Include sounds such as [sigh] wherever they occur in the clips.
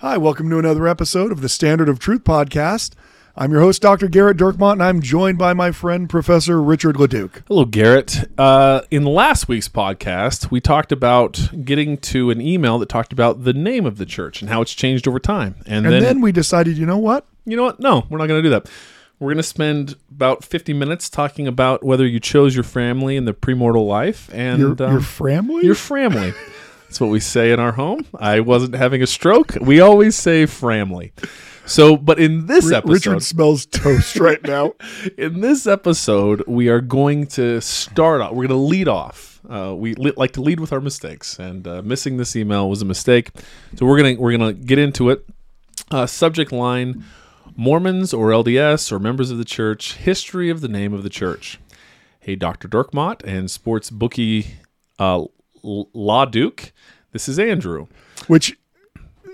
Hi, welcome to another episode of the Standard of Truth podcast. I'm your host, Dr. Gerrit Dirkmaat, and I'm joined by my friend, Professor Richard Leduc. Hello, Gerrit. Uh, in last week's podcast, we talked about getting to an email that talked about the name of the church and how it's changed over time. And, And then, then we decided, you know what? you know what? No, we're not going to do that. We're going to spend about 50 minutes talking about whether you chose your family in the premortal life and Your, um, your family? your family. That's what we say in our home. I wasn't having a stroke. We always say family. So, but in this episode, Richard smells toast right now. [laughs] in this episode, we are going to start off. We're going to lead off. Uh, we li- like to lead with our mistakes, and uh, missing this email was a mistake. So we're gonna we're gonna get into it. Uh, subject line: Mormons or LDS or members of the church. History of the name of the church. Hey, Doctor Dirkmaat and sports bookie uh, L- Law Duke. This is Andrew. Which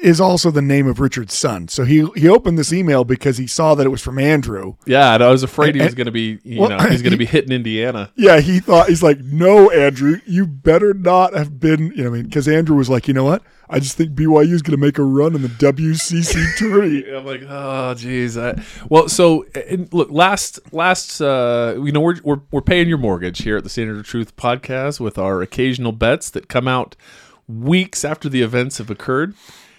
is also the name of Richard's son. So he he opened this email because he saw that it was from Andrew. Yeah, and I was afraid he was going to be, you well, know, he's going to be hitting Indiana. Yeah, he thought he's like, no, Andrew, you better not have been. You know, I mean, because Andrew was like, you know what? I just think BYU is going to make a run in the WCC [laughs] tourney. I'm like, oh, geez. I, well, so look, last, last, uh, you know, we're, we're we're paying your mortgage here at the Standard of Truth podcast with our occasional bets that come out weeks after the events have occurred.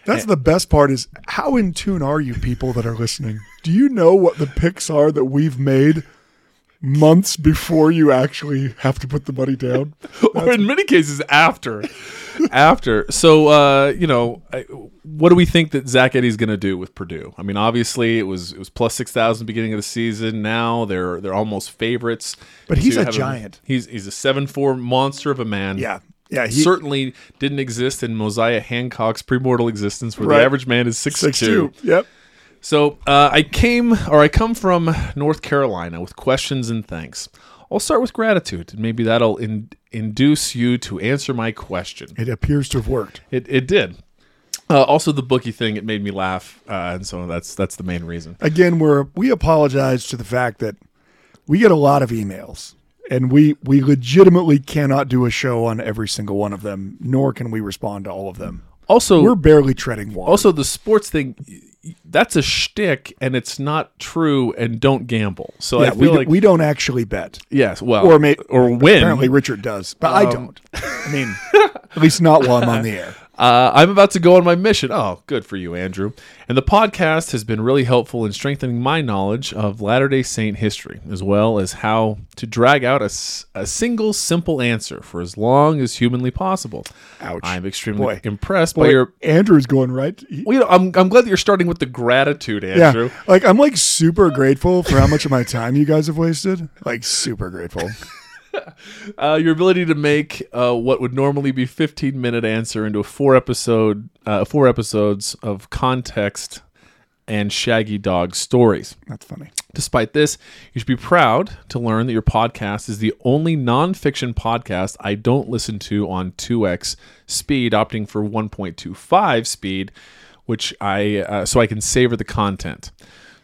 That's the best part is how in tune are you people that are listening? Do you know what the picks are that we've made months before you actually have to put the money down? [laughs] or in many cases after [laughs] after so uh you know I, what do we think that Zach Edey's going to do with purdue i mean obviously it was it was plus 6000 beginning of the season now they're they're almost favorites But he's a giant. he's he's a 7-4 monster of a man Yeah. Yeah, he certainly didn't exist in mosiah hancock's premortal existence where Right. the average man is 6'2 six two. Yep. so uh, I came, or I come from North Carolina with questions and thanks. I'll start with gratitude, and maybe that'll in, induce you to answer my question. It appears to have worked. It, it did. Uh, also, the bookie thing it made me laugh, uh, and so that's that's the main reason. Again, we're we apologize to the fact that we get a lot of emails and we we legitimately cannot do a show on every single one of them, nor can we respond to all of them. Also, We're barely treading water. also the sports thing. That's a shtick, and it's not true. And don't gamble. So yeah, I we, feel do- like we don't actually bet. yes, well, or may, or win. Apparently, Richard does, but I Um, don't. I mean, [laughs] at least not while I'm on the air. Uh, I'm about to go on my mission. Oh, good for you, Andrew. And the podcast has been really helpful in strengthening my knowledge of Latter day Saint history, as well as how to drag out a, a single simple answer for as long as humanly possible. Ouch. I'm extremely Boy. impressed Boy, by your. Andrew's going right. He- Well, you know, I'm, I'm glad that you're starting with the gratitude, Andrew. yeah, like I'm like super grateful for how much of my time you guys have wasted. Like super grateful. [laughs] Uh, your ability to make uh, what would normally be 15 minute answer into a four episode, uh, four episodes of context and Shaggy Dog stories. That's funny. Despite this, you should be proud to learn that your podcast is the only nonfiction podcast I don't listen to on 2x speed, opting for 1.25 speed, which I uh, so I can savor the content.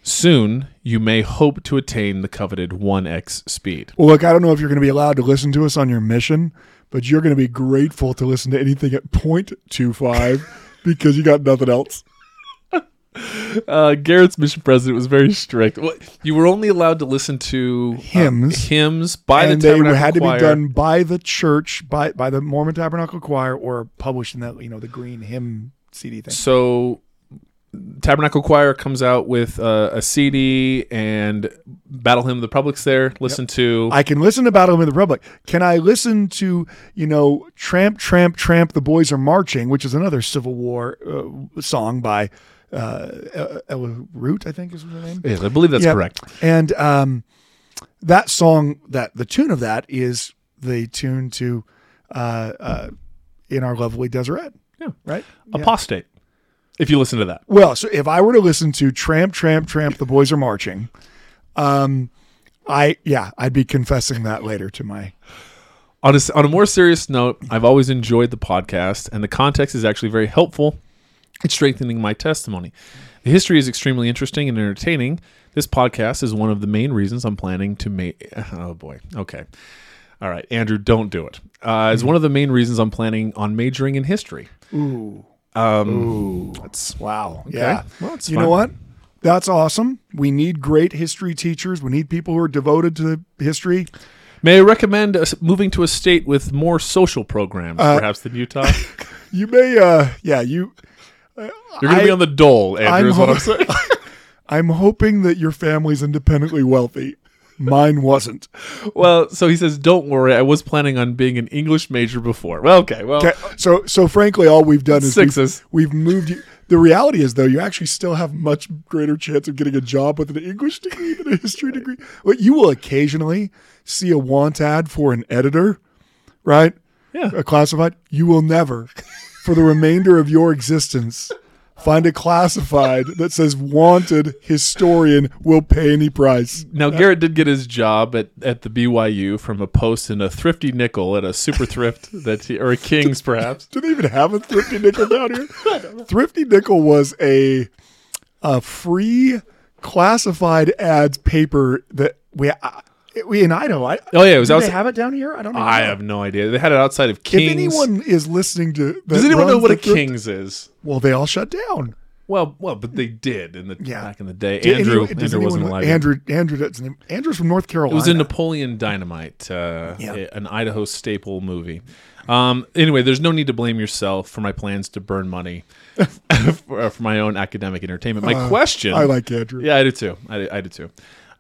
Soon, you may hope to attain the coveted 1x speed. Well, look, I don't know if you're going to be allowed to listen to us on your mission, but you're going to be grateful to listen to anything at 0.25 [laughs] because you got nothing else. [laughs] Uh, Gerrit's mission president was very strict. You were only allowed to listen to uh, Hymns. hymns by and the they Tabernacle had to Choir. be done by the church, by by the Mormon Tabernacle Choir, or published in that you know the green hymn CD thing. So Tabernacle Choir comes out with uh, a CD and Battle Hymn of the Public's there. Listen to I can listen to Battle Hymn of the Republic. Can I listen to you know Tramp Tramp Tramp the Boys Are Marching, which is another Civil War uh, song by uh, Ella Root, I think is her name. Yes, I believe that's Yeah. correct. And um, that song, that the tune of that is the tune to uh, uh, in our lovely Deseret. Yeah. Right. Apostate. If you listen to that. Well, so if I were to listen to Tramp, Tramp, Tramp, the boys are marching, um, I yeah, I'd be confessing that later to my. On a, on a more serious note, I've always enjoyed the podcast, and the context is actually very helpful in strengthening my testimony. The history is extremely interesting and entertaining. This podcast is one of the main reasons I'm planning to make. [laughs] Oh boy. Okay. All right, Andrew, don't do it. Uh, it's one of the main reasons I'm planning on majoring in history. Ooh, Um, ooh, That's wow, yeah. Well, it's you fine. know what? That's awesome. We need great history teachers. We need people who are devoted to history. May I recommend uh, moving to a state with more social programs, Uh, perhaps than Utah? [laughs] You may, uh, yeah, you. You're going to be on the dole, Andrew. I'm is what ho- I'm saying. [laughs] I'm hoping that your family's independently wealthy. Mine wasn't. well, so he says, "Don't worry. I was planning on being an English major before." Well, okay. Well, Okay, so so frankly, all we've done is we've, we've moved you. The reality is, though, you actually still have much greater chance of getting a job with an English degree than a history [laughs] degree. But you will occasionally see a want ad for an editor, right? Yeah. A classified. You will never, for the remainder of your existence, find a classified that says "wanted historian will pay any price." Now uh, Gerrit did get his job at, at the BYU from a post in a thrifty nickel at a super thrift that he, or a King's [laughs] perhaps. Do they even have a thrifty nickel down here? [laughs] Thrifty nickel was a a free classified ads paper that we I, we in Idaho. I, Oh yeah, it was do they have it down here? I don't. Even I know. have no idea. They had it outside of Kings. If anyone is listening to, Does anyone know what a the thrift- King's is? Well, they all shut down. Well, well, but they did in the Yeah. back in the day. Did Andrew, anyone- Andrew wasn't alive. Andrew, Andrew, that's name. Andrew's from North Carolina. It was a Napoleon Dynamite, uh, Yeah. an Idaho staple movie. Um, anyway, there's no need to blame yourself for my plans to burn money [laughs] for, for my own academic entertainment. My question, Uh, I like Andrew. yeah, I do too. I, do- I do too.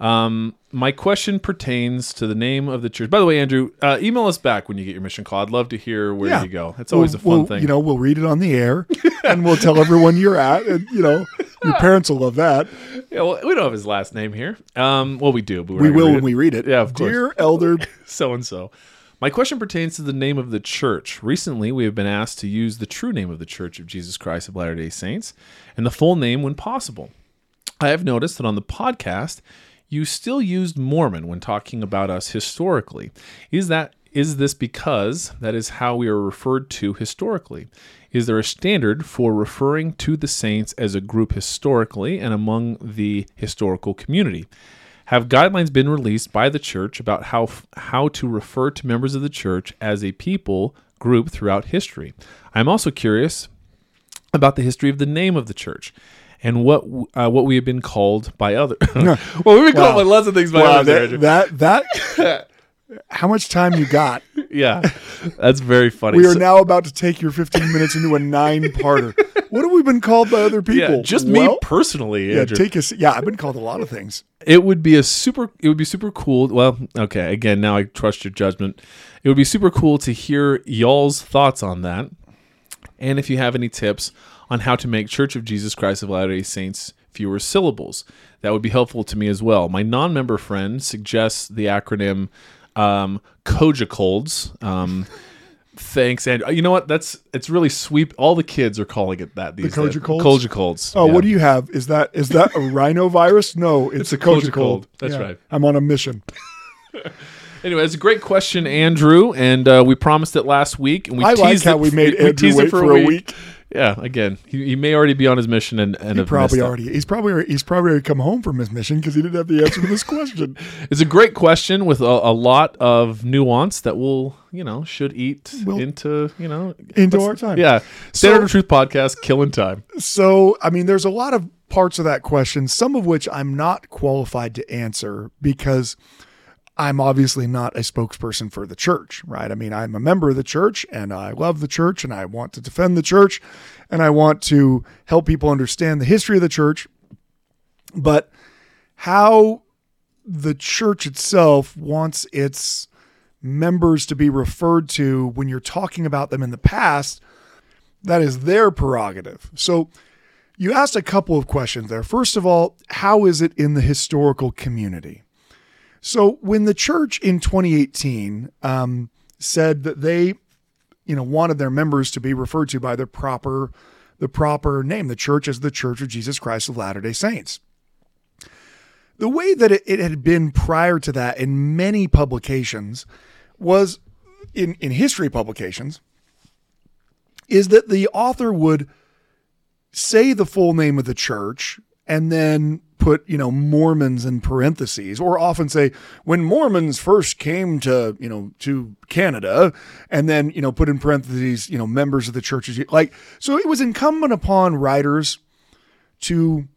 Um, my question pertains to the name of the church. By the way, Andrew, uh, email us back when you get your mission call. I'd love to hear where Yeah. you go. It's always We'll- a fun we'll- thing. You know, we'll read it on the air, [laughs] and we'll tell everyone you're at, and you know, your parents will love that. yeah, well, we don't have his last name here. Um, well, we do, but We will when it. we read it. Yeah, of course. Dear Elder so and so. My question pertains to the name of the church. Recently, we have been asked to use the true name of the Church of Jesus Christ of Latter day Saints and the full name when possible. I have noticed that on the podcast, you still used Mormon when talking about us historically. Is that is this because that is how we are referred to historically? Is there a standard for referring to the saints as a group historically and among the historical community? Have guidelines been released by the church about how how to refer to members of the church as a people group throughout history? I'm also curious about the history of the name of the church and what uh, what we have been called by other. [laughs] well, we've been called by lots of things by Wow, others. Andrew. that, that that [laughs] how much time you got? yeah, that's very funny. We are So- now about to take your 15 minutes into a nine-parter. [laughs] What have we been called by other people? yeah, just me personally, Yeah, Andrew. take us. Yeah, I've been called a lot of things. it would be a super it would be super cool well okay again now i trust your judgment it would be super cool to hear y'all's thoughts on that and if you have any tips on how to make church of jesus christ of latter-day saints fewer syllables that would be helpful to me as well my non-member friend suggests the acronym um, cogicolds um, [laughs] thanks and you know what that's it's really sweep all the kids are calling it that these days. Cogicolds? cogicolds Oh, yeah. what do you have? Is that is that a [laughs] rhinovirus? No, it's, It's a cogicold. That's right. I'm on a mission. [laughs] Anyway, it's a great question, Andrew, and uh, we promised it last week, and we I like teased how it, we made we Andrew teased wait it for, a week. Yeah, again, he, he may already be on his mission and, and He probably it. already he's probably he's probably already come home from his mission because he didn't have the answer to this question. [laughs] It's a great question with a, a lot of nuance that will, you know, should eat Will- into, you know, Into our time. Yeah, Standard So- of Truth podcast, killing time. So, I mean, there's a lot of parts of that question, some of which I'm not qualified to answer because I'm obviously not a spokesperson for the church, right? I mean, I'm a member of the church and I love the church and I want to defend the church and I want to help people understand the history of the church. But how the church itself wants its members to be referred to when you're talking about them in the past, that is their prerogative. So you asked a couple of questions there. First of all, how is it in the historical community? So when the church in 2018 um, said that they, you know, wanted their members to be referred to by the proper, the proper name. The church is the Church of Jesus Christ of Latter Day Saints. The way that it, it had been prior to that in many publications was in in history publications is that the author would say the full name of the church and then put you know mormons in parentheses or often say when mormons first came to you know to canada and then you know put in parentheses you know members of the churches like so it was incumbent upon writers to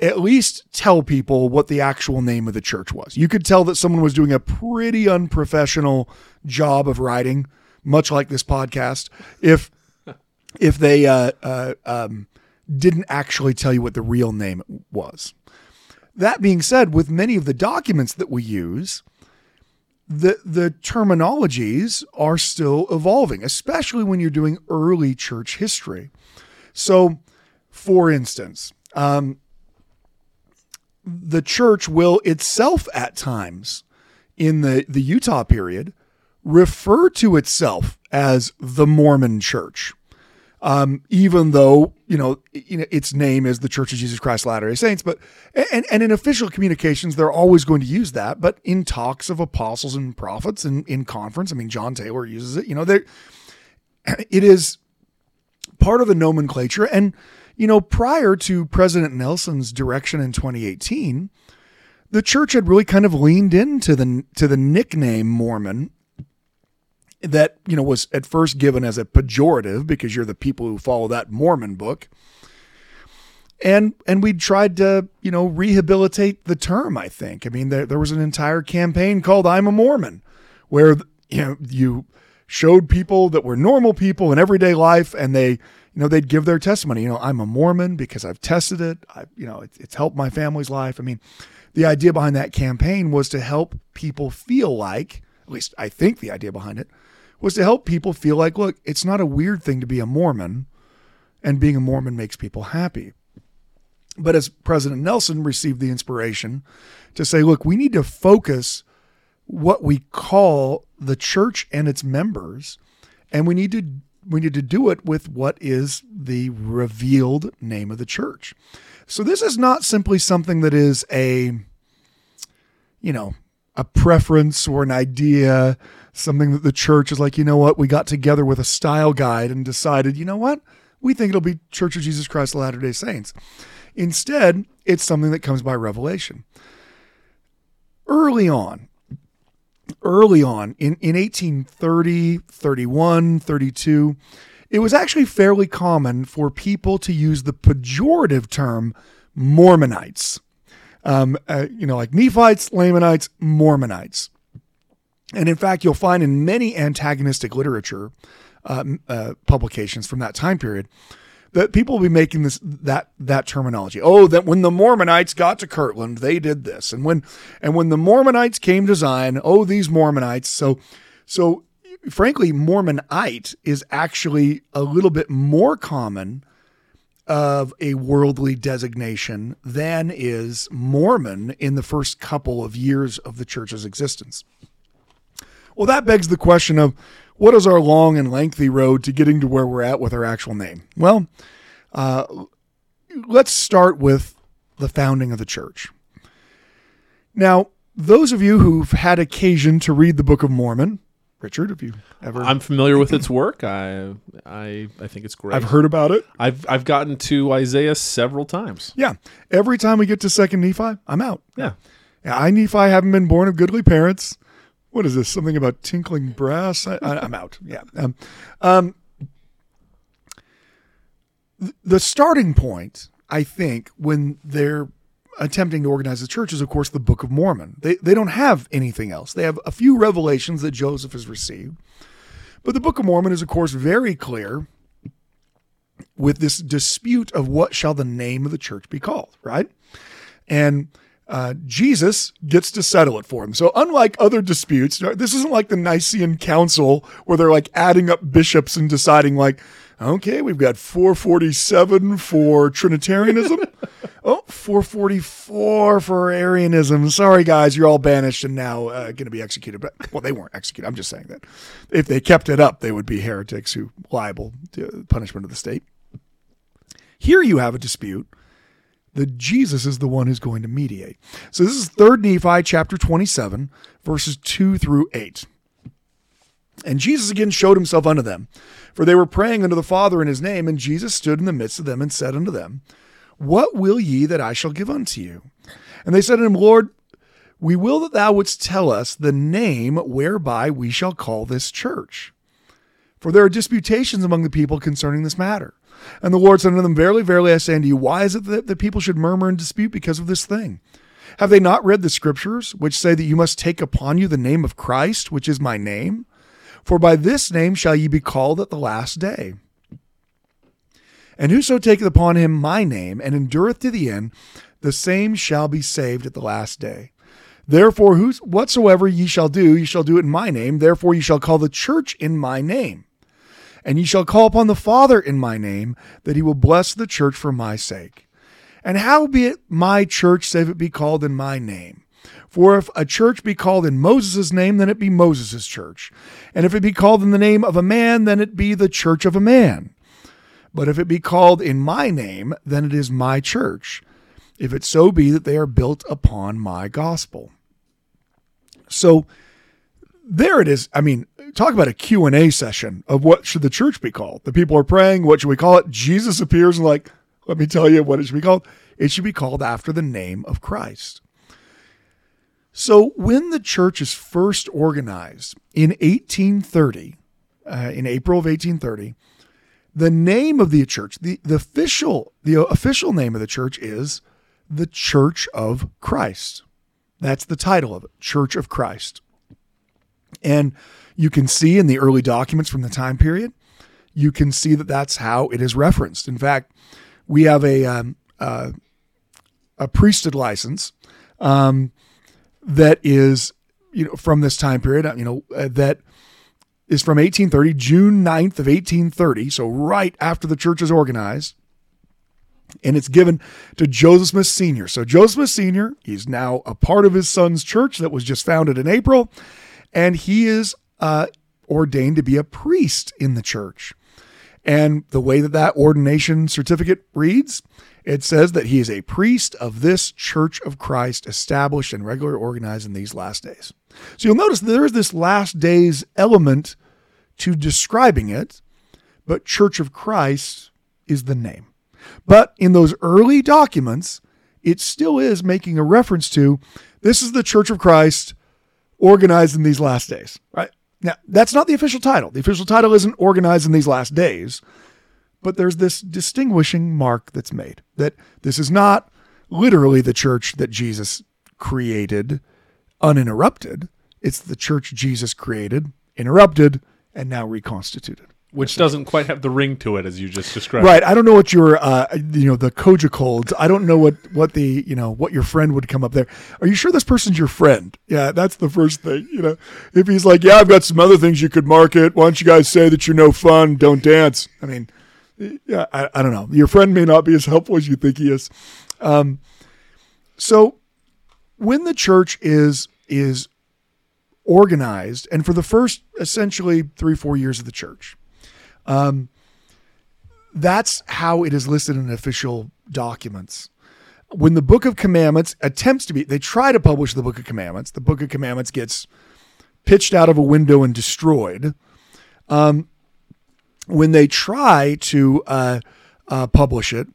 at least tell people what the actual name of the church was. You could tell that someone was doing a pretty unprofessional job of writing much like this podcast if if they uh, uh, um, didn't actually tell you what the real name was. That being said, with many of the documents that we use, the the terminologies are still evolving, especially when you're doing early church history. So, for instance, um, the church will itself at times in the, the Utah period refer to itself as the Mormon Church um, even though you know, you know its name is the Church of Jesus Christ Latter Day Saints. But and and in official communications, they're always going to use that. But in talks of apostles and prophets and in conference, I mean, John Taylor uses it. You know, there [clears throat] it is part of the nomenclature. And you know, prior to President Nelson's direction in 2018, the church had really kind of leaned into the to the nickname Mormon that you know was at first given as a pejorative because you're the people who follow that Mormon book. And and we tried to you know rehabilitate the term. I think. I mean, there, there was an entire campaign called "I'm a Mormon," where you know you showed people that were normal people in everyday life, and they you know they'd give their testimony. You know, I'm a Mormon because I've tested it. I you know it's, it's helped my family's life. I mean, the idea behind that campaign was to help people feel like, at least I think the idea behind it was to help people feel like, look, it's not a weird thing to be a Mormon, and being a Mormon makes people happy. But as President Nelson received the inspiration to say, look, we need to focus what we call the church and its members, and we need to we need to do it with what is the revealed name of the church. So this is not simply something that is a you know, a preference or an idea something that the church is like, you know what, we got together with a style guide and decided, you know what, we think it'll be Church of Jesus Christ of Latter day Saints. Instead, it's something that comes by revelation. Early on, early on in, in 1830, 31, 32, it was actually fairly common for people to use the pejorative term Mormonites. Um, uh, you know, like Nephites, Lamanites, Mormonites. And in fact, you'll find in many antagonistic literature uh, uh, publications from that time period that people will be making this that that terminology. Oh, that when the Mormonites got to Kirtland, they did this, and when and when the Mormonites came to Zion, oh, these Mormonites. So, so frankly, Mormonite is actually a little bit more common of a worldly designation than is Mormon in the first couple of years of the church's existence. Well, that begs the question of what is our long and lengthy road to getting to where we're at with our actual name? Well, uh, let's start with the founding of the church. Now, those of you who've had occasion to read the Book of Mormon, Richard, have you ever? I'm familiar with [clears throat] its work. I I I think it's great. I've heard about it. I've I've gotten to Isaiah several times. Yeah, every time we get to Second Nephi, I'm out. Yeah, I Nephi haven't been born of goodly parents what is this? Something about tinkling brass? I, am out. Yeah. Um, um, the starting point, I think, when they're attempting to organize the church is, of course, the Book of Mormon. They, they don't have anything else. They have a few revelations that Joseph has received. But the Book of Mormon is, of course, very clear with this dispute of what shall the name of the church be called, right? And uh, Jesus gets to settle it for him. So, unlike other disputes, this isn't like the Nicene Council where they're like adding up bishops and deciding, like, okay, we've got 447 for Trinitarianism. Oh, 444 for Arianism. Sorry, guys, you're all banished and now uh, going to be executed. But well, they weren't executed. I'm just saying that if they kept it up, they would be heretics who liable to punishment of the state. Here you have a dispute that Jesus is the one who's going to mediate. So this is 3rd Nephi chapter 27, verses 2 through 8. And Jesus again showed himself unto them, for they were praying unto the Father in his name, and Jesus stood in the midst of them and said unto them, What will ye that I shall give unto you? And they said unto him, Lord, we will that thou wouldst tell us the name whereby we shall call this church. For there are disputations among the people concerning this matter. And the Lord said unto them, Verily, verily, I say unto you, why is it that the people should murmur and dispute because of this thing? Have they not read the scriptures, which say that you must take upon you the name of Christ, which is my name? For by this name shall ye be called at the last day. And whoso taketh upon him my name, and endureth to the end, the same shall be saved at the last day. Therefore, whos- whatsoever ye shall do, ye shall do it in my name. Therefore, ye shall call the church in my name. And ye shall call upon the Father in my name, that he will bless the church for my sake. And how be it my church, save it be called in my name? For if a church be called in Moses' name, then it be Moses' church. And if it be called in the name of a man, then it be the church of a man. But if it be called in my name, then it is my church, if it so be that they are built upon my gospel. So there it is. I mean, talk about a Q&A session of what should the church be called. The people are praying, what should we call it? Jesus appears and like, let me tell you what it should be called. It should be called after the name of Christ. So when the church is first organized in 1830, uh, in April of 1830, the name of the church, the, the official, the official name of the church is the Church of Christ. That's the title of it, Church of Christ. And you can see in the early documents from the time period, you can see that that's how it is referenced. In fact, we have a um, uh, a priesthood license um, that is you know from this time period. You know uh, that is from 1830, June 9th of 1830. So right after the church is organized. And it's given to Joseph Smith Sr. So Joseph Smith Sr., he's now a part of his son's church that was just founded in April. And he is uh, ordained to be a priest in the church. And the way that that ordination certificate reads, it says that he is a priest of this church of Christ, established and regularly organized in these last days. So you'll notice there is this last days element to describing it, but Church of Christ is the name. But in those early documents, it still is making a reference to this is the Church of Christ organized in these last days, right? Now, that's not the official title. The official title isn't organized in these last days, but there's this distinguishing mark that's made that this is not literally the church that Jesus created uninterrupted. It's the church Jesus created, interrupted, and now reconstituted. Which doesn't quite have the ring to it as you just described. Right. I don't know what your, uh, you know, the Koja colds. I don't know what what the, you know, what your friend would come up there. Are you sure this person's your friend? Yeah, that's the first thing. You know, if he's like, yeah, I've got some other things you could market. Why don't you guys say that you're no fun? Don't dance. I mean, yeah, I, I don't know. Your friend may not be as helpful as you think he is. Um, so when the church is is organized, and for the first essentially three four years of the church, um, that's how it is listed in official documents. When the Book of Commandments attempts to be, they try to publish the Book of Commandments. The Book of Commandments gets pitched out of a window and destroyed. Um, when they try to uh, uh, publish it,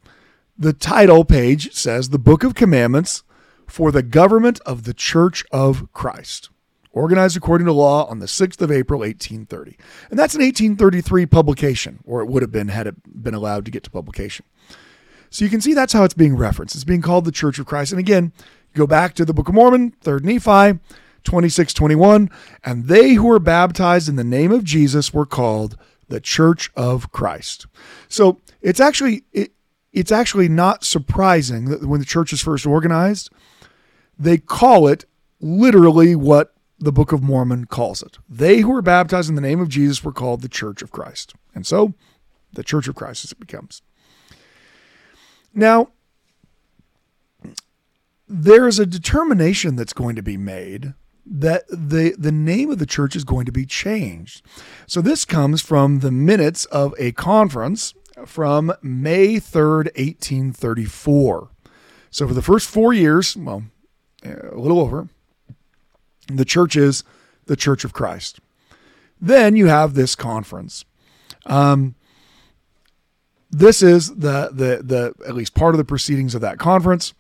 the title page says the Book of Commandments for the government of the Church of Christ, organized according to law on the 6th of April, 1830. And that's an 1833 publication, or it would have been had it been allowed to get to publication. So you can see that's how it's being referenced. It's being called the Church of Christ. And again, go back to the Book of Mormon, 3rd Nephi, 26 21. And they who were baptized in the name of Jesus were called the Church of Christ. So it's actually it, it's actually not surprising that when the church is first organized, they call it literally what the Book of Mormon calls it. They who were baptized in the name of Jesus were called the Church of Christ. And so the Church of Christ as it becomes. Now, there is a determination that's going to be made that the the name of the church is going to be changed. So this comes from the minutes of a conference from May 3rd, 1834. So for the first 4 years, well, a little over, the church is the Church of Christ. Then you have this conference. Um, this is the the the at least part of the proceedings of that conference.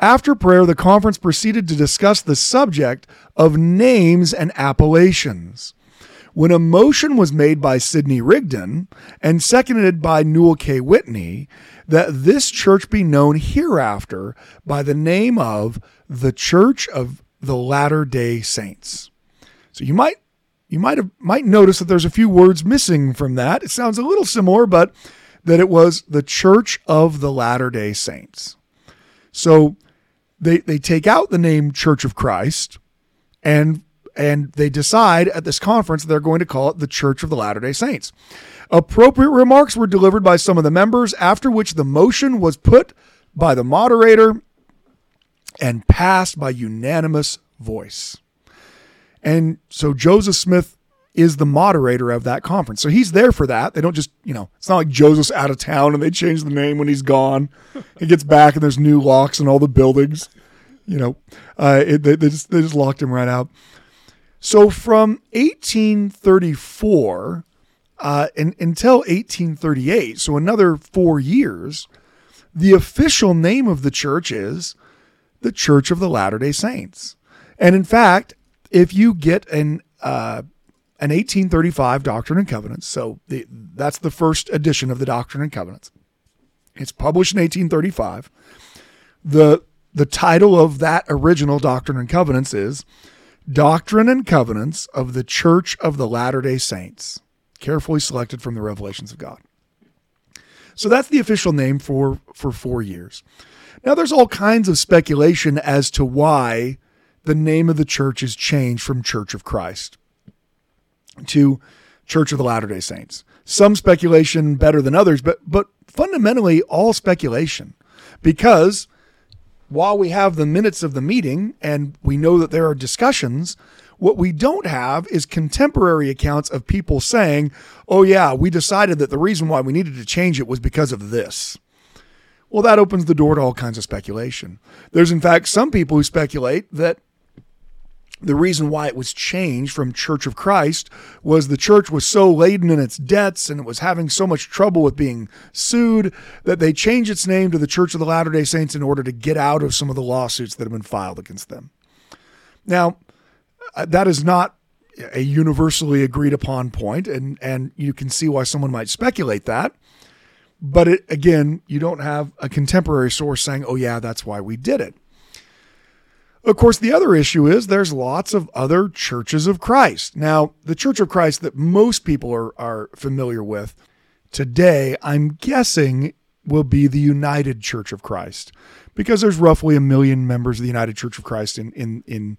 After prayer, the conference proceeded to discuss the subject of names and appellations. When a motion was made by Sidney Rigdon and seconded by Newel K. Whitney that this church be known hereafter by the name of the Church of the Latter Day Saints. So you might you might have might notice that there's a few words missing from that. It sounds a little similar, but that it was the Church of the Latter Day Saints. So they they take out the name Church of Christ and and they decide at this conference they're going to call it the Church of the Latter-day Saints. Appropriate remarks were delivered by some of the members after which the motion was put by the moderator and passed by unanimous voice. And so Joseph Smith is the moderator of that conference. So he's there for that. They don't just, you know, it's not like Joseph's out of town and they change the name when he's gone. he gets back and there's new locks in all the buildings. You know, uh, it, they, they, just, they just locked him right out. So from 1834 uh, and, until 1838, so another four years, the official name of the church is the Church of the Latter day Saints. And in fact, if you get an uh, an 1835 Doctrine and Covenants, so the, that's the first edition of the Doctrine and Covenants. It's published in 1835. the The title of that original Doctrine and Covenants is Doctrine and Covenants of the Church of the Latter day Saints, carefully selected from the revelations of God. So that's the official name for, for four years. Now, there's all kinds of speculation as to why the name of the church is changed from Church of Christ to Church of the Latter day Saints. Some speculation better than others, but, but fundamentally all speculation because while we have the minutes of the meeting and we know that there are discussions, what we don't have is contemporary accounts of people saying, oh, yeah, we decided that the reason why we needed to change it was because of this. Well, that opens the door to all kinds of speculation. There's, in fact, some people who speculate that the reason why it was changed from Church of Christ was the church was so laden in its debts and it was having so much trouble with being sued that they changed its name to the Church of the Latter day Saints in order to get out of some of the lawsuits that have been filed against them. Now, uh, that is not a universally agreed upon point, and, and you can see why someone might speculate that. But it, again, you don't have a contemporary source saying, oh, yeah, that's why we did it. Of course, the other issue is there's lots of other churches of Christ. Now, the Church of Christ that most people are, are familiar with today, I'm guessing, will be the United Church of Christ because there's roughly a million members of the United Church of Christ in, in, in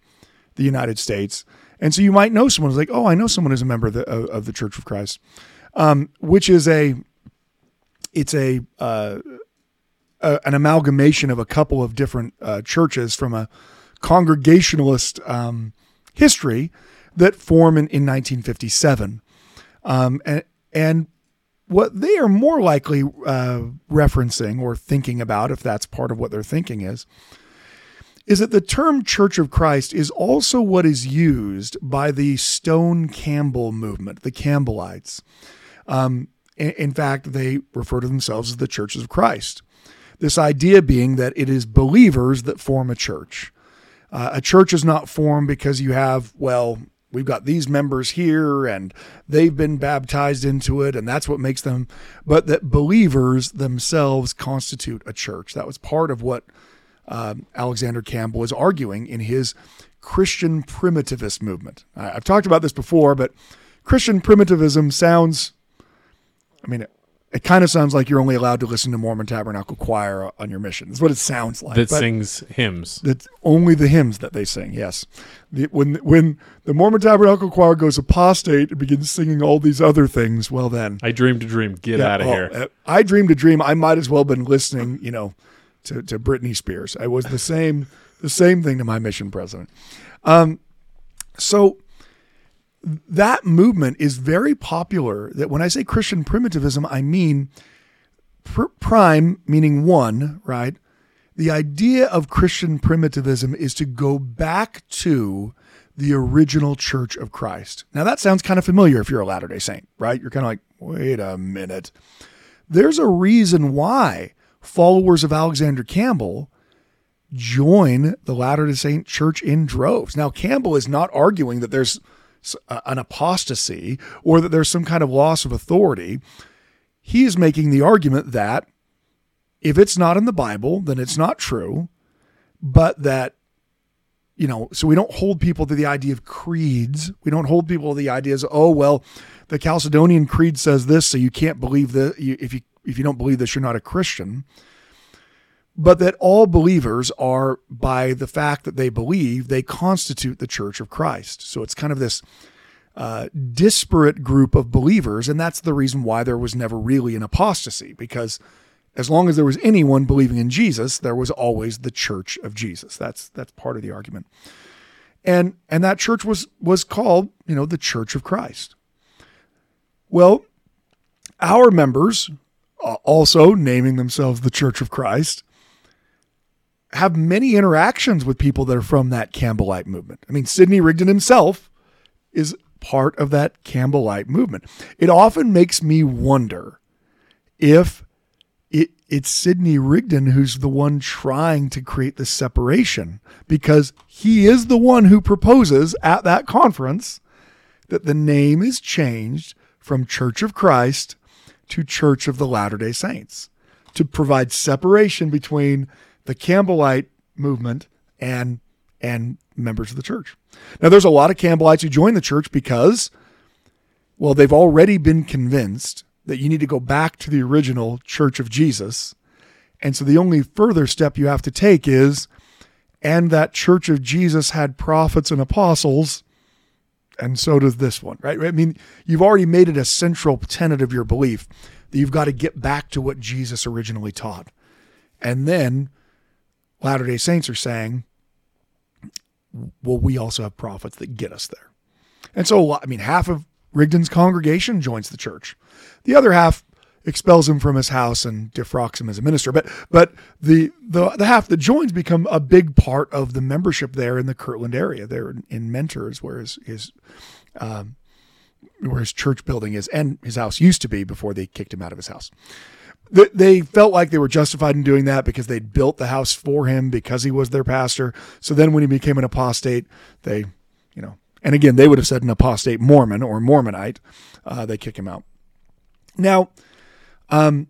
the United States. And so you might know someone who's like, oh, I know someone who's a member of the, of, the Church of Christ, um, which is a, it's a, uh, a, an amalgamation of a couple of different uh, churches from a Congregationalist um, history that form in, in 1957. Um, and, and what they are more likely uh, referencing or thinking about, if that's part of what they're thinking is, is that the term Church of Christ is also what is used by the Stone Campbell movement, the Campbellites. Um, in, in fact, they refer to themselves as the Churches of Christ. This idea being that it is believers that form a church. Uh, a church is not formed because you have, well, we've got these members here and they've been baptized into it and that's what makes them but that believers themselves constitute a church. That was part of what um, alexander campbell is arguing in his christian primitivist movement. I've talked about this before but christian primitivism sounds i mean it kind of sounds like you're only allowed to listen to Mormon Tabernacle Choir on your mission. That's what it sounds like. That but sings hymns. That's only the hymns that they sing. Yes, the, when when the Mormon Tabernacle Choir goes apostate and begins singing all these other things, well then, I dream to dream. Get yeah, out of oh, here. Uh, I dream to dream. I might as well have been listening. You know, to to Britney Spears. I was the same the same thing to my mission president. Um, so that movement is very popular. That when I say Christian primitivism, I mean pr- prime, meaning one, right? The idea of Christian primitivism is to go back to the original church of Christ. Now, that sounds kind of familiar if you're a Latter day Saint, right? You're kind of like, wait a minute. There's a reason why followers of Alexander Campbell join the Latter day Saint church in droves. Now, Campbell is not arguing that there's an apostasy or that there's some kind of loss of authority. He is making the argument that if it's not in the Bible, then it's not true, but that you know, so we don't hold people to the idea of creeds. We don't hold people to the ideas, oh well, the Chalcedonian creed says this, so you can't believe that. If you if you don't believe this, you're not a Christian. But that all believers are, by the fact that they believe, they constitute the Church of Christ. So it's kind of this uh, disparate group of believers, and that's the reason why there was never really an apostasy because as long as there was anyone believing in Jesus, there was always the church of Jesus. That's that's part of the argument. And and that church was was called, you know, the Church of Christ. Well, our members uh, also naming themselves the Church of Christ have many interactions with people that are from that Campbellite movement. I mean, Sidney Rigdon himself is part of that Campbellite movement. It often makes me wonder if it, it's Sidney Rigdon who's the one trying to create the separation because he is the one who proposes at that conference that the name is changed from Church of Christ to Church of the Latter day Saints to provide separation between the Campbellite movement and and members of the church. Now there's a lot of Campbellites who join the church because well they've already been convinced that you need to go back to the original Church of Jesus. And so the only further step you have to take is, and that Church of Jesus had prophets and apostles, and so does this one, right? I mean, you've already made it a central tenet of your belief that you've got to get back to what Jesus originally taught. And then Latter day Saints are saying, well, we also have prophets that get us there. And so, I mean, half of Rigdon's congregation joins the church. The other half expels him from his house and defrocks him as a minister. But but the the the half that joins become a big part of the membership there in the Kirtland area. There in Mentors, where his his um, where his church building is, and his house used to be before they kicked him out of his house. They felt like they were justified in doing that because they'd built the house for him because he was their pastor. So then, when he became an apostate, they, you know, and again, they would have said an apostate Mormon or Mormonite. Uh, they kick him out. Now, um,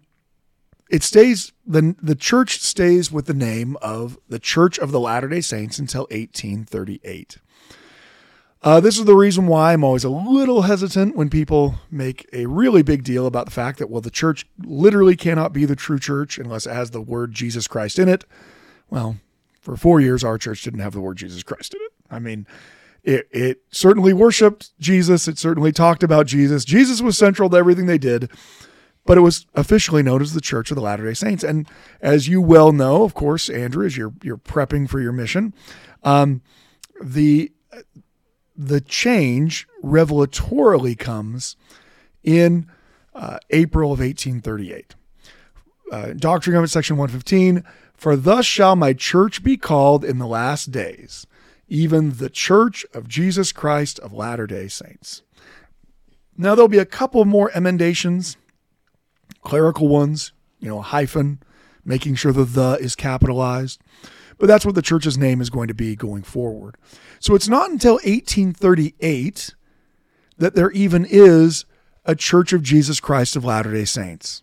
it stays the the church stays with the name of the Church of the Latter Day Saints until 1838. Uh, this is the reason why I'm always a little hesitant when people make a really big deal about the fact that well the church literally cannot be the true church unless it has the word Jesus Christ in it. Well, for four years our church didn't have the word Jesus Christ in it. I mean, it, it certainly worshiped Jesus. It certainly talked about Jesus. Jesus was central to everything they did, but it was officially known as the Church of the Latter day Saints. And as you well know, of course, Andrew, as you're, you're prepping for your mission, um, the, the change revelatorily comes in uh, April of 1838. Uh, Doctrine and Covenants, section 115 For thus shall my church be called in the last days even the Church of Jesus Christ of Latter day Saints. Now, there'll be a couple more emendations, clerical ones, you know, hyphen, making sure the the is capitalized. But that's what the church's name is going to be going forward. So it's not until 1838 that there even is a Church of Jesus Christ of Latter day Saints.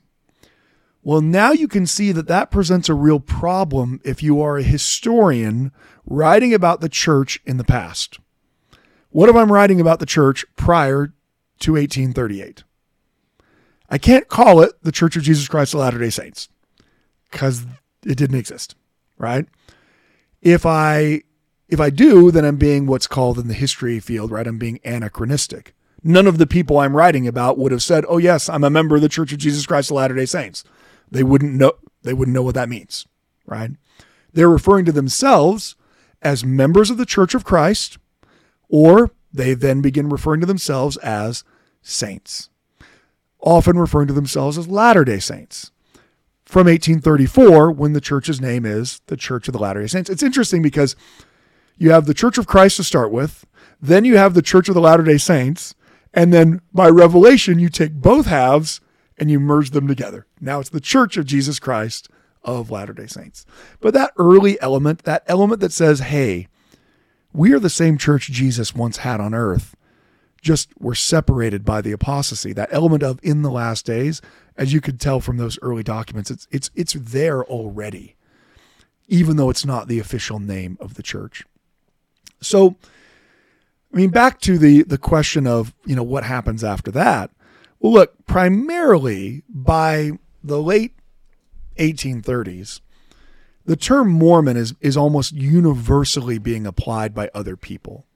Well, now you can see that that presents a real problem if you are a historian writing about the church in the past. What if I'm writing about the church prior to 1838? I can't call it the Church of Jesus Christ of Latter day Saints because it didn't exist, right? If I if I do, then I'm being what's called in the history field, right? I'm being anachronistic. None of the people I'm writing about would have said, "Oh yes, I'm a member of the Church of Jesus Christ of Latter day Saints." They wouldn't know they wouldn't know what that means, right? They're referring to themselves as members of the Church of Christ, or they then begin referring to themselves as saints, often referring to themselves as Latter day Saints. From 1834, when the church's name is the Church of the Latter day Saints. It's interesting because you have the Church of Christ to start with, then you have the Church of the Latter day Saints, and then by revelation, you take both halves and you merge them together. Now it's the Church of Jesus Christ of Latter day Saints. But that early element, that element that says, hey, we are the same church Jesus once had on earth, just we're separated by the apostasy. That element of in the last days, as you could tell from those early documents, it's it's it's there already, even though it's not the official name of the church. So, I mean, back to the the question of you know what happens after that. Well, look, primarily by the late 1830s, the term Mormon is, is almost universally being applied by other people.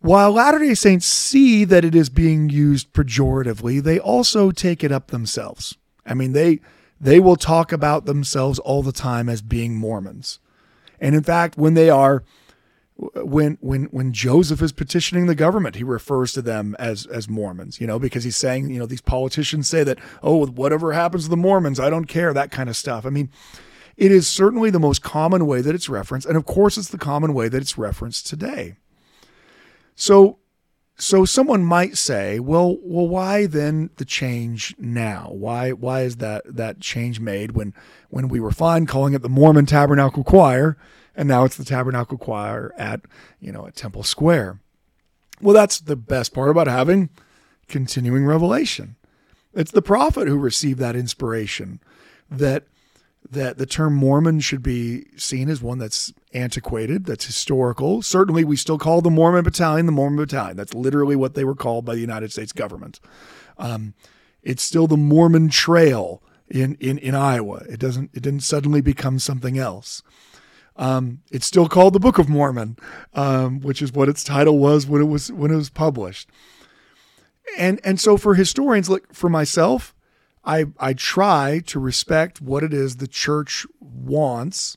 While Latter day Saints see that it is being used pejoratively, they also take it up themselves. I mean, they, they will talk about themselves all the time as being Mormons. And in fact, when they are when when when Joseph is petitioning the government, he refers to them as as Mormons, you know, because he's saying, you know, these politicians say that, oh, whatever happens to the Mormons, I don't care, that kind of stuff. I mean, it is certainly the most common way that it's referenced, and of course, it's the common way that it's referenced today. So, so someone might say, well, well, why then the change now? Why why is that that change made when when we were fine calling it the Mormon Tabernacle Choir? and now it's the Tabernacle Choir at you know at Temple Square. Well, that's the best part about having continuing revelation. It's the prophet who received that inspiration that that the term Mormon should be seen as one that's antiquated, that's historical. Certainly, we still call the Mormon Battalion the Mormon Battalion. That's literally what they were called by the United States government. Um, it's still the Mormon Trail in, in, in Iowa. It doesn't it didn't suddenly become something else. Um, it's still called the Book of Mormon, um, which is what its title was when it was when it was published. And and so for historians, like for myself, I I try to respect what it is the church wants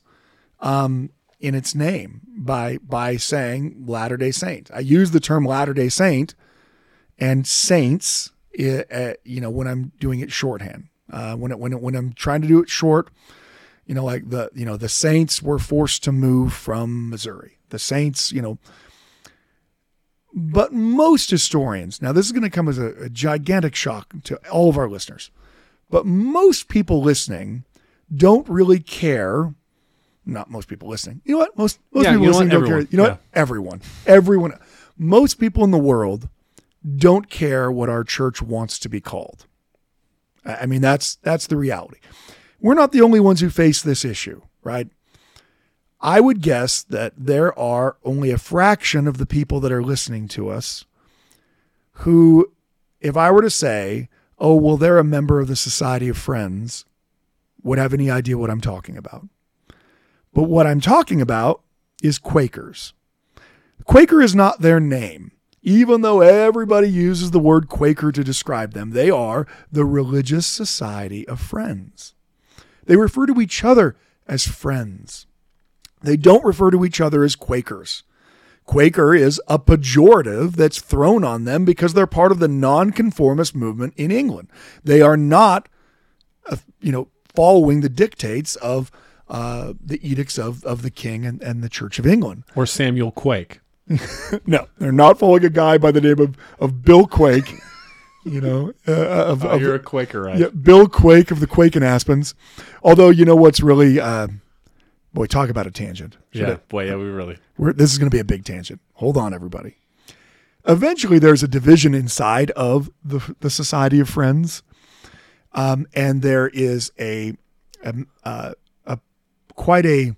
um, in its name by by saying Latter Day Saint. I use the term Latter Day Saint and saints, uh, you know, when I'm doing it shorthand. Uh, when it, when it, when I'm trying to do it short, you know, like the you know the Saints were forced to move from Missouri. The Saints, you know, but most historians now this is going to come as a, a gigantic shock to all of our listeners, but most people listening don't really care. Not most people listening. You know what? Most most Yeah, people listening don't Everyone. care. You know Yeah. what? Everyone, everyone, most people in the world don't care what our church wants to be called. I I mean, that's that's the reality. We're not the only ones who face this issue, right? I would guess that there are only a fraction of the people that are listening to us who, if I were to say, oh, well, they're a member of the Society of Friends, would have any idea what I'm talking about. But what I'm talking about is Quakers. Quaker is not their name. Even though everybody uses the word Quaker to describe them, they are the Religious Society of Friends. They refer to each other as friends. They don't refer to each other as Quakers. Quaker is a pejorative that's thrown on them because they're part of the nonconformist movement in England. They are not, uh, you know, following the dictates of uh, the edicts of, of the king and, and the Church of England. Or Samuel Quake. [laughs] No, they're not following a guy by the name of, of Bill Quake, [laughs] you know, uh, of, Oh, of- you're a Quaker, right? yeah, Bill Quake of the Quake and Aspens. Although, you know what's really, uh, boy, talk about a tangent. Should Yeah, boy, yeah, we really. we're, this is going to be a big tangent. Hold on, everybody. Eventually, there's a division inside of the, the Society of Friends, um, and there is a, a, uh, a quite a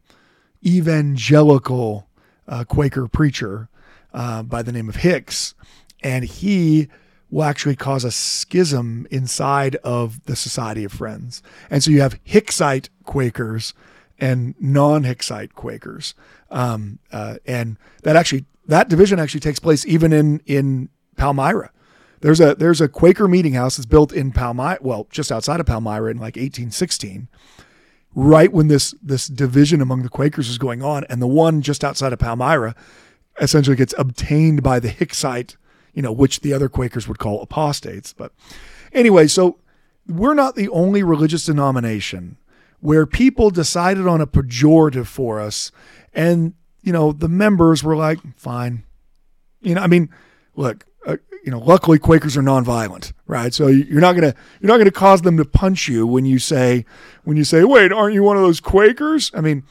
evangelical uh, Quaker preacher uh, by the name of Hicks, and he will actually cause a schism inside of the Society of Friends. And so you have Hicksite Quakers and non-Hicksite Quakers, um, uh, and that actually that division actually takes place even in in Palmyra. There's a there's a Quaker meeting house that's built in Palmyra, well, just outside of Palmyra in like 1816, right when this this division among the Quakers is going on, and the one just outside of Palmyra essentially gets obtained by the Hicksite, you know, which the other Quakers would call apostates. But anyway, so we're not the only religious denomination where people decided on a pejorative for us, and you know the members were like, fine, you know, I mean, look, you know, luckily Quakers are nonviolent, right? So you're not gonna you're not gonna cause them to punch you when you say when you say, wait, aren't you one of those Quakers? I mean,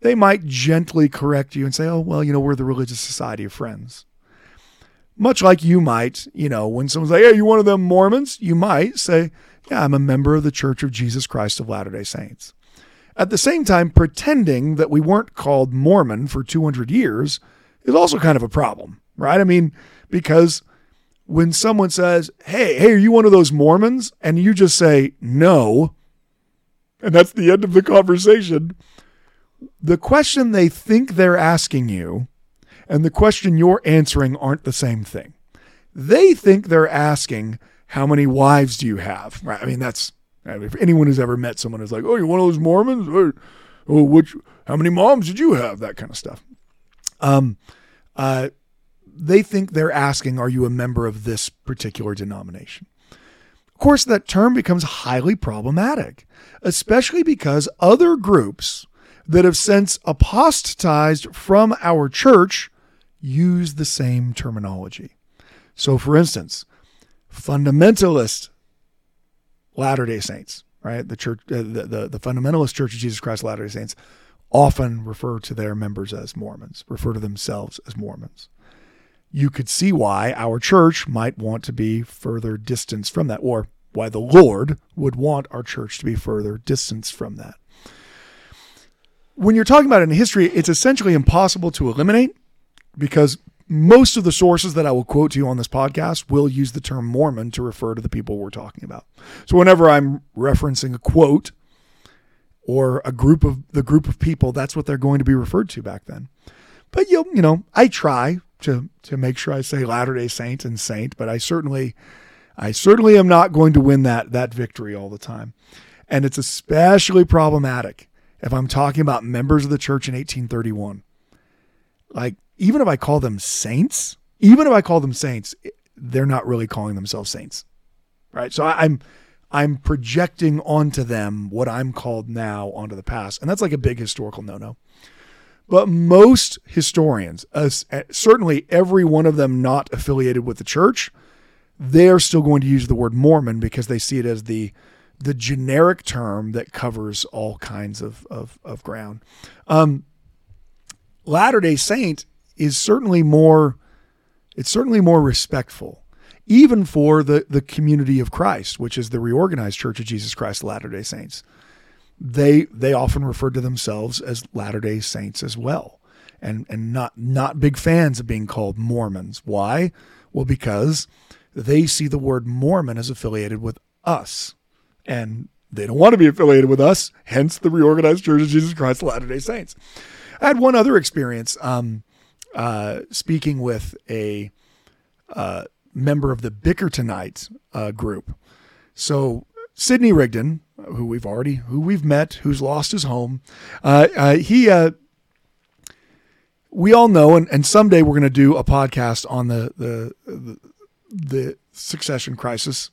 they might gently correct you and say, oh, well, you know, we're the religious society of friends. Much like you might, you know, when someone's like, hey, you one of them Mormons? You might say, yeah, I'm a member of the Church of Jesus Christ of Latter day Saints. At the same time, pretending that we weren't called Mormon for 200 years is also kind of a problem, right? I mean, because when someone says, Hey, hey, are you one of those Mormons? And you just say, No, and that's the end of the conversation, the question they think they're asking you and the question you're answering aren't the same thing. They think they're asking, How many wives do you have? Right? I mean, that's if anyone has ever met someone who's like, Oh, you're one of those Mormons? Or, oh, which, how many moms did you have? That kind of stuff. Um, uh, they think they're asking, Are you a member of this particular denomination? Of course, that term becomes highly problematic, especially because other groups that have since apostatized from our church use the same terminology. So, for instance, fundamentalist Latter day Saints, right? The church, uh, the, the, the fundamentalist Church of Jesus Christ Latter day Saints often refer to their members as Mormons, refer to themselves as Mormons you could see why our church might want to be further distanced from that, or why the Lord would want our church to be further distanced from that. When you're talking about it in history, it's essentially impossible to eliminate because most of the sources that I will quote to you on this podcast will use the term Mormon to refer to the people we're talking about. So whenever I'm referencing a quote or a group of the group of people, that's what they're going to be referred to back then. But you you know, I try to to make sure I say Latter Day Saint and Saint, but I certainly I certainly am not going to win that that victory all the time. And it's especially problematic if I'm talking about members of the church in 1831. Like even if I call them saints, even if I call them saints, they're not really calling themselves saints. Right? So I, I'm I'm projecting onto them what I'm called now onto the past. And that's like a big historical no-no. But most historians, uh, certainly every one of them not affiliated with the church, they're still going to use the word Mormon because they see it as the the generic term that covers all kinds of of, of ground. Um, Latter Day Saint is certainly more it's certainly more respectful, even for the the community of Christ, which is the reorganized Church of Jesus Christ Latter Day Saints they they often refer to themselves as Latter Day Saints as well, and and not not big fans of being called Mormons. Why? Well, because they see the word Mormon as affiliated with us, and they don't want to be affiliated with us. Hence, the reorganized Church of Jesus Christ of Latter Day Saints. I had one other experience um, uh, speaking with a uh, member of the Bickertonite uh, group. So Sidney Rigdon, who we've already who we've met, who's lost his home. Uh, uh, he, uh, we all know, and, and someday we're going to do a podcast on the, the the the succession crisis.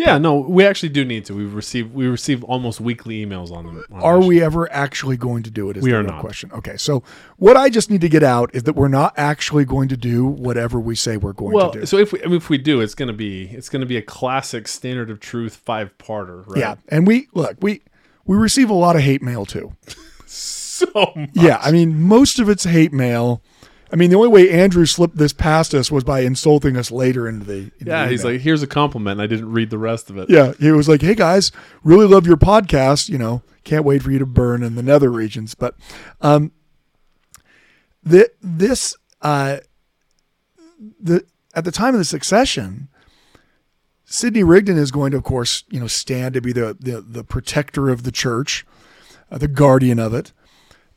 Yeah, no, we actually do need to. We've received we receive almost weekly emails on them. On are we ever actually going to do it? Is we the are not. question. Okay, so what I just need to get out is that we're not actually going to do whatever we say we're going well, to do. so if we I mean, if we do, it's gonna be it's gonna be a classic standard of truth five parter, right? Yeah, and we look we we receive a lot of hate mail too. [laughs] so much. Yeah, I mean most of it's hate mail. I mean the only way Andrew slipped this past us was by insulting us later into the. into yeah. the He's like, here's a compliment. and I didn't read the rest of it. Yeah, he was like, "Hey guys, really love your podcast. You know, can't wait for you to burn in the nether regions." But um, the this uh, the at the time of the succession, Sidney Rigdon is going to, of course, you know, stand to be the the, the protector of the church, uh, the guardian of it,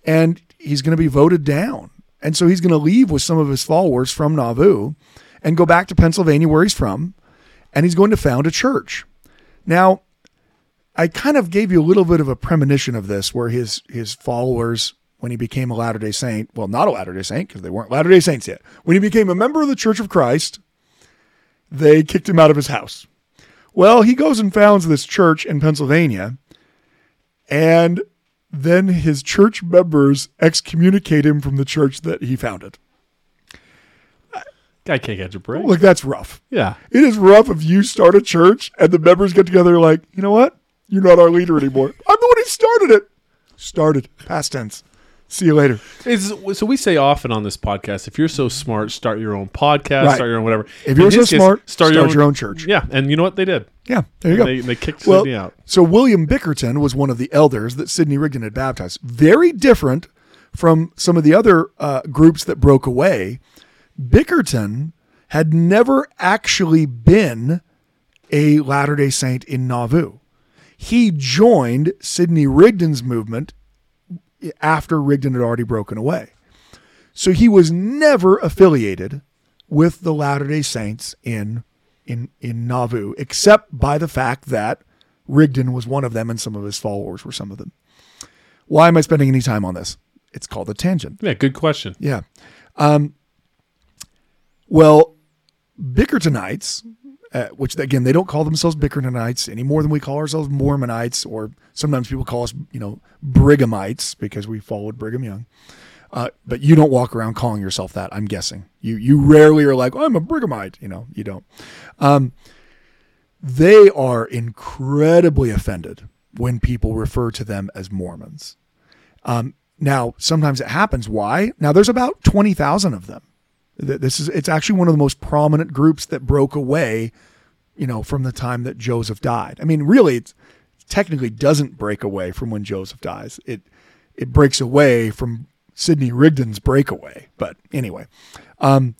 and he's going to be voted down. And so he's going to leave with some of his followers from Nauvoo and go back to Pennsylvania, where he's from, and he's going to found a church. Now, I kind of gave you a little bit of a premonition of this, where his his followers, when he became a Latter Day Saint, well, not a Latter Day Saint because they weren't Latter Day Saints yet. When he became a member of the Church of Christ, they kicked him out of his house. Well, he goes and founds this church in Pennsylvania, and then his church members excommunicate him from the church that he founded. Guy can't catch a break. Look, that's rough. Yeah. It is rough if you start a church and the members get together like, you know what? You're not our leader anymore. I'm the one who started it. Started. Past tense. See you later. It's, so we say often on this podcast, if you're so smart, start your own podcast, Right. start your own whatever. If you're so case, smart, start your own church. Yeah, and you know what they did? Yeah, there you go. They, they kicked well, Sidney out. so William Bickerton was one of the elders that Sidney Rigdon had baptized. Very different from some of the other uh, groups that broke away. Bickerton had never actually been a Latter day Saint in Nauvoo. He joined Sidney Rigdon's movement after Rigdon had already broken away. So he was never affiliated with the Latter day Saints in, in, in Nauvoo, except by the fact that Rigdon was one of them and some of his followers were some of them. Why am I spending any time on this? It's called a tangent. Yeah, good question. Yeah. Um, well, Bickertonites, uh, which again, they don't call themselves Bickertonites any more than we call ourselves Mormonites, or sometimes people call us, you know, Brighamites because we followed Brigham Young. Uh, but you don't walk around calling yourself that. I'm guessing you you rarely are like I'm a Brighamite. You know, you don't. Um, they are incredibly offended when people refer to them as Mormons. Um, now, sometimes it happens. Why? Now, there's about 20,000 of them. Th- This is it's actually one of the most prominent groups that broke away, you know, from the time that Joseph died. I mean, really, it technically doesn't break away from when Joseph dies. It it breaks away from Sidney Rigdon's breakaway. But anyway, um,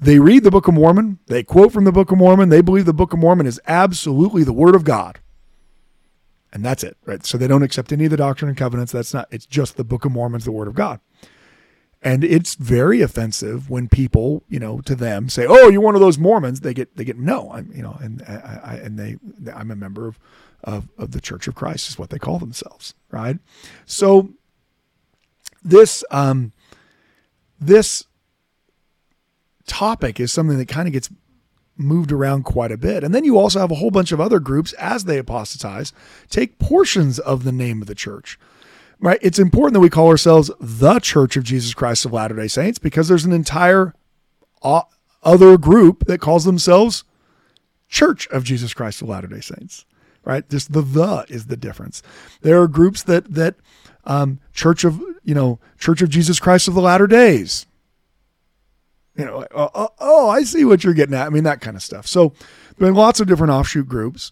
they read the Book of Mormon. They quote from the Book of Mormon. They believe the Book of Mormon is absolutely the Word of God. And that's it, right? So they don't accept any of the Doctrine and Covenants. That's not, it's just the Book of Mormon's the Word of God. And it's very offensive when people, you know, to them say, "Oh, you're one of those Mormons." They get, they get, no, I'm, you know, and I, I and they, I'm a member of, of, of the Church of Christ, is what they call themselves, right? So this, um, this topic is something that kind of gets moved around quite a bit. And then you also have a whole bunch of other groups as they apostatize take portions of the name of the church. Right? It's important that we call ourselves the Church of Jesus Christ of Latter-day Saints because there's an entire other group that calls themselves Church of Jesus Christ of Latter-day Saints. Right? Just the the is the difference. There are groups that that um, Church of, you know, Church of Jesus Christ of the Latter Days, you know, oh, oh, oh, I see what you're getting at. I mean, that kind of stuff. So there are lots of different offshoot groups,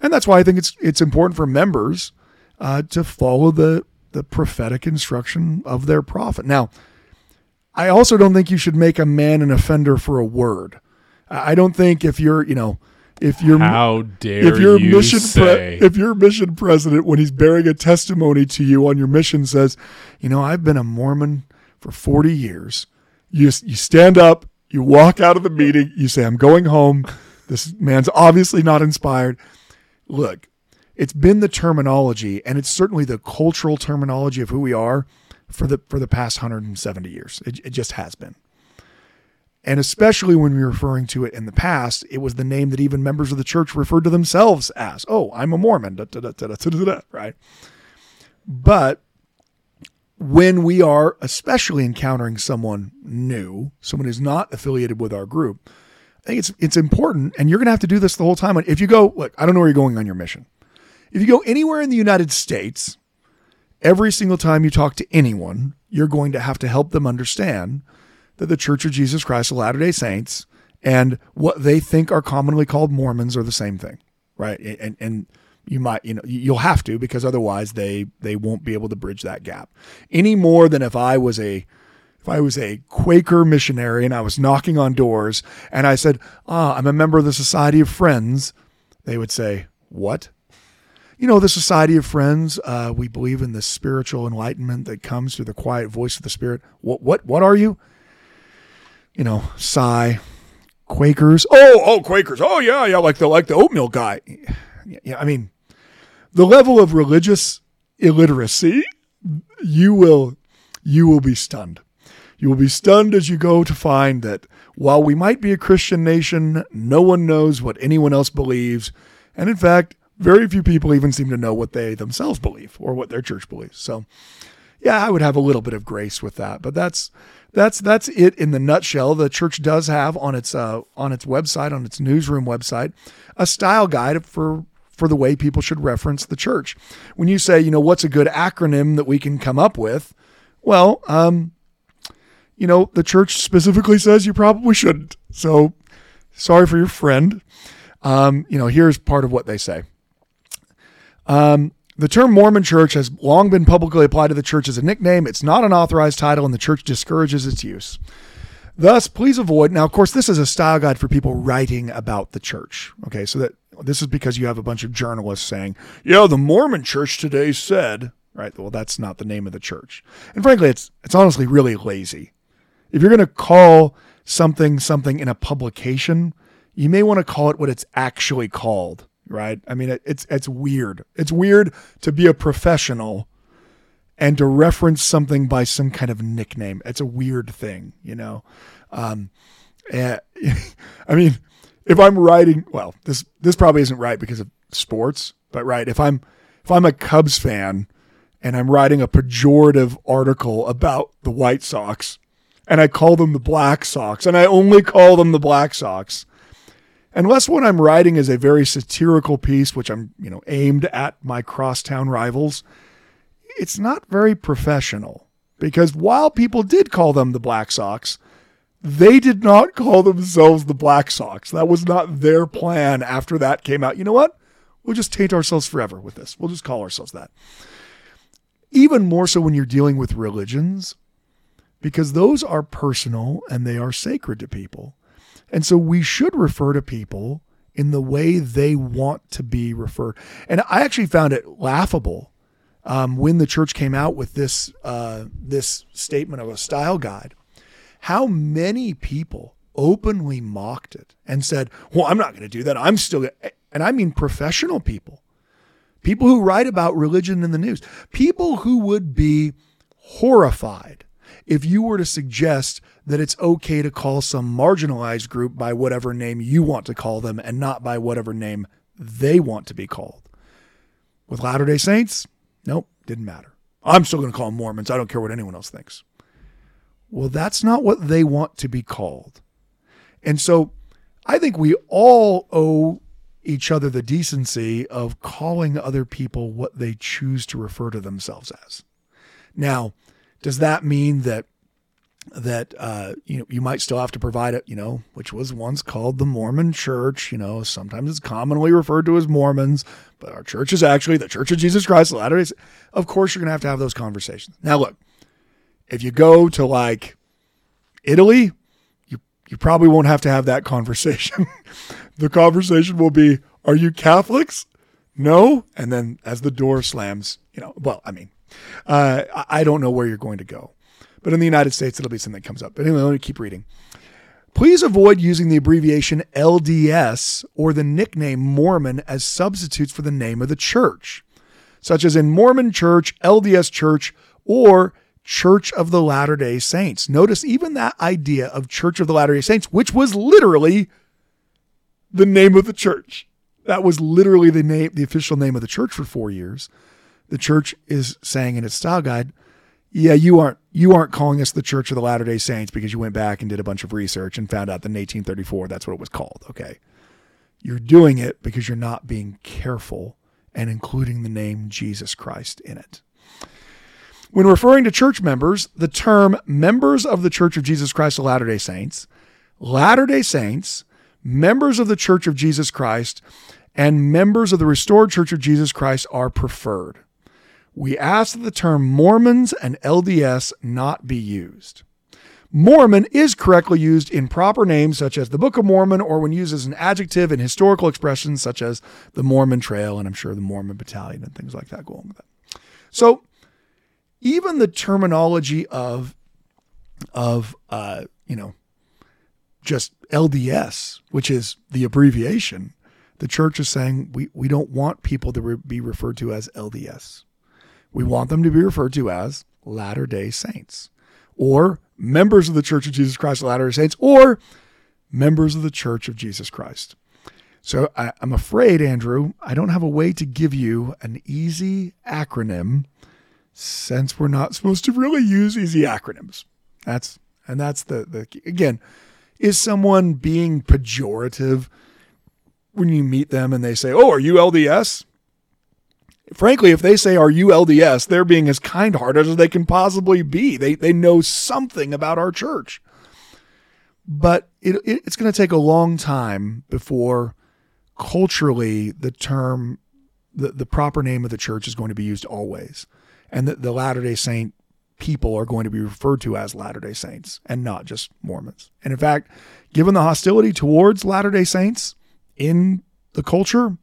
and that's why I think it's it's important for members uh, to follow the the prophetic instruction of their prophet. Now, I also don't think you should make a man an offender for a word. I don't think if you're, you know, if you're How dare if your you mission say? pre- if your mission president when he's bearing a testimony to you on your mission says you know i've been a mormon for 40 years you you stand up you walk out of the meeting you say i'm going home this man's obviously not inspired look it's been the terminology and it's certainly the cultural terminology of who we are for the for the past 170 years. It, it just has been. And especially when we're referring to it in the past, it was the name that even members of the church referred to themselves as. Oh, I'm a Mormon, da, da, da, right? But when we are especially encountering someone new, someone who's not affiliated with our group, I think it's it's important, and you're going to have to do this the whole time. If you go, look, I don't know where you're going on your mission. If you go anywhere in the United States, every single time you talk to anyone, you're going to have to help them understand that the Church of Jesus Christ of Latter day Saints and what they think are commonly called Mormons are the same thing, right? And, and you might, you know, you'll have to because otherwise they they won't be able to bridge that gap any more than if I was a if I was a Quaker missionary and I was knocking on doors and I said, "Ah, I'm a member of the Society of Friends," they would say, "What?" You know, the Society of Friends, uh, we believe in the spiritual enlightenment that comes through the quiet voice of the Spirit. What, what, what are you? You know, sigh, Quakers. Oh, oh, Quakers. Oh, yeah, yeah, like the like the oatmeal guy. Yeah, I mean, the level of religious illiteracy, you will you will be stunned. You will be stunned as you go to find that while we might be a Christian nation, no one knows what anyone else believes. And in fact, very few people even seem to know what they themselves believe or what their church believes. So, yeah, I would have a little bit of grace with that, but that's that's that's it in the nutshell. The church does have on its uh, on its website, on its newsroom website, a style guide for for the way people should reference the church. When you say, you know, what's a good acronym that we can come up with? Well, um, you know, the church specifically says you probably shouldn't. So sorry for your friend. Um, you know, here's part of what they say. Um, the term Mormon church has long been publicly applied to the church as a nickname. It's not an authorized title, and the church discourages its use. Thus, please avoid. Now, of course, this is a style guide for people writing about the church. Okay, so that this is because you have a bunch of journalists saying, "Yeah, the Mormon church today said," right? Well, that's not the name of the church. And frankly, it's it's honestly really lazy. If you're going to call something something in a publication, you may want to call it what it's actually called, right? I mean, it's it's weird. It's weird to be a professional and to reference something by some kind of nickname. It's a weird thing, you know. Um, [laughs] I mean, if I'm writing, well, this this probably isn't right because of sports, but right, if I'm if I'm a Cubs fan and I'm writing a pejorative article about the White Sox, and I call them the Black Sox, and I only call them the Black Sox. Unless what I'm writing is a very satirical piece, which I'm, you know, aimed at my crosstown rivals, it's not very professional. Because while people did call them the Black Sox, they did not call themselves the Black Sox. That was not their plan after that came out. You know what? We'll just taint ourselves forever with this. We'll just call ourselves that. Even more so when you're dealing with religions, because those are personal and they are sacred to people. And so we should refer to people in the way they want to be referred. And I actually found it laughable um, when the church came out with this uh, this statement of a style guide. How many people openly mocked it and said, "Well, I'm not going to do that. I'm still," and I mean professional people, people who write about religion in the news, people who would be horrified if you were to suggest that it's okay to call some marginalized group by whatever name you want to call them and not by whatever name they want to be called. With Latter day Saints, nope, didn't matter. I'm still going to call them Mormons. I don't care what anyone else thinks. Well, that's not what they want to be called. And so I think we all owe each other the decency of calling other people what they choose to refer to themselves as. Now, does that mean that that uh, you know you might still have to provide it, you know, which was once called the Mormon Church. You know, sometimes it's commonly referred to as Mormons, but our church is actually the Church of Jesus Christ of Latter Days. Of course, you're going to have to have those conversations. Now, look, if you go to like Italy, you you probably won't have to have that [laughs] conversation. the conversation will be, "Are you Catholics?" No, and then as the door slams, you know, well, I mean, uh, I don't know where you're going to go. But in the United States, it'll be something that comes up. But anyway, let me keep reading. Please avoid using the abbreviation LDS or the nickname Mormon as substitutes for the name of the church, such as in Mormon Church, LDS Church, or Church of the Latter day Saints. Notice even that idea of Church of the Latter day Saints, which was literally the name of the church. That was literally the name, the official name of the church for four years the church is saying in its style guide, yeah, you aren't you aren't calling us the Church of the Latter Day Saints because you went back and did a bunch of research and found out that in 1834 that's what it was called. Okay, you're doing it because you're not being careful and including the name Jesus Christ in it. When referring to church members, the term members of the Church of Jesus Christ of Latter day Saints, Latter day Saints, members of the Church of Jesus Christ, and members of the Restored Church of Jesus Christ are preferred we ask that the term Mormons and LDS not be used. Mormon is correctly used in proper names such as the Book of Mormon or when used as an adjective in historical expressions such as the Mormon Trail and I'm sure the Mormon Battalion and things like that go along with that. So even the terminology of of uh, you know just LDS, which is the abbreviation, the church is saying we, we don't want people to re- be referred to as LDS. We want them to be referred to as Latter day Saints or members of the Church of Jesus Christ of Latter day Saints or members of the Church of Jesus Christ. So I, am afraid, Andrew, I don't have a way to give you an easy acronym since we're not supposed to really use easy acronyms. That's and that's the the again, is someone being pejorative when you meet them and they say, "Oh, are you LDS?" Frankly, if they say, "Are you LDS?" they're being as kind-hearted as they can possibly be. They they know something about our church, but it, it it's going to take a long time before culturally the term the, the proper name of the church is going to be used always and that the latter day saint people are going to be referred to as latter day saints and not just mormons and in fact given the hostility towards latter day saints in the culture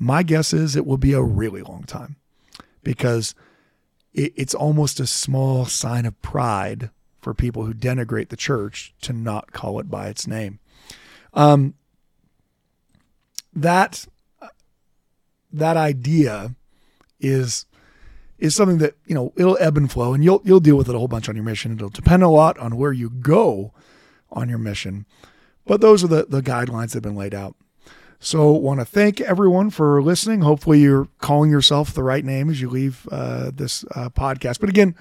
my guess is it will be a really long time because it, it's almost a small sign of pride for people who denigrate the church to not call it by its name um, that that idea is is something that you know it'll ebb and flow, and you'll you'll deal with it a whole bunch on your mission. It'll depend a lot on where you go on your mission, but those are the the guidelines that have been laid out. So, want to thank everyone for listening. Hopefully, you're calling yourself the right name as you leave uh, this uh, podcast. But again,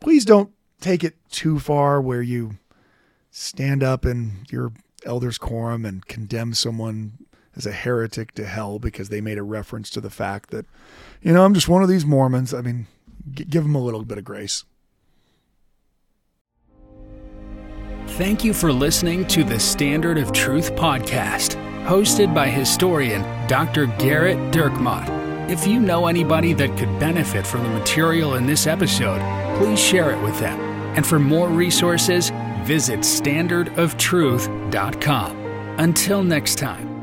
please don't take it too far where you stand up in your elders' quorum and condemn someone as a heretic to hell because they made a reference to the fact that, you know, I'm just one of these Mormons. I mean, g- give them a little bit of grace. Thank you for listening to the Standard of Truth podcast, hosted by historian Dr. Gerrit Dirkmaat. If you know anybody that could benefit from the material in this episode, please share it with them. And for more resources, visit standardoftruth.com. Until next time.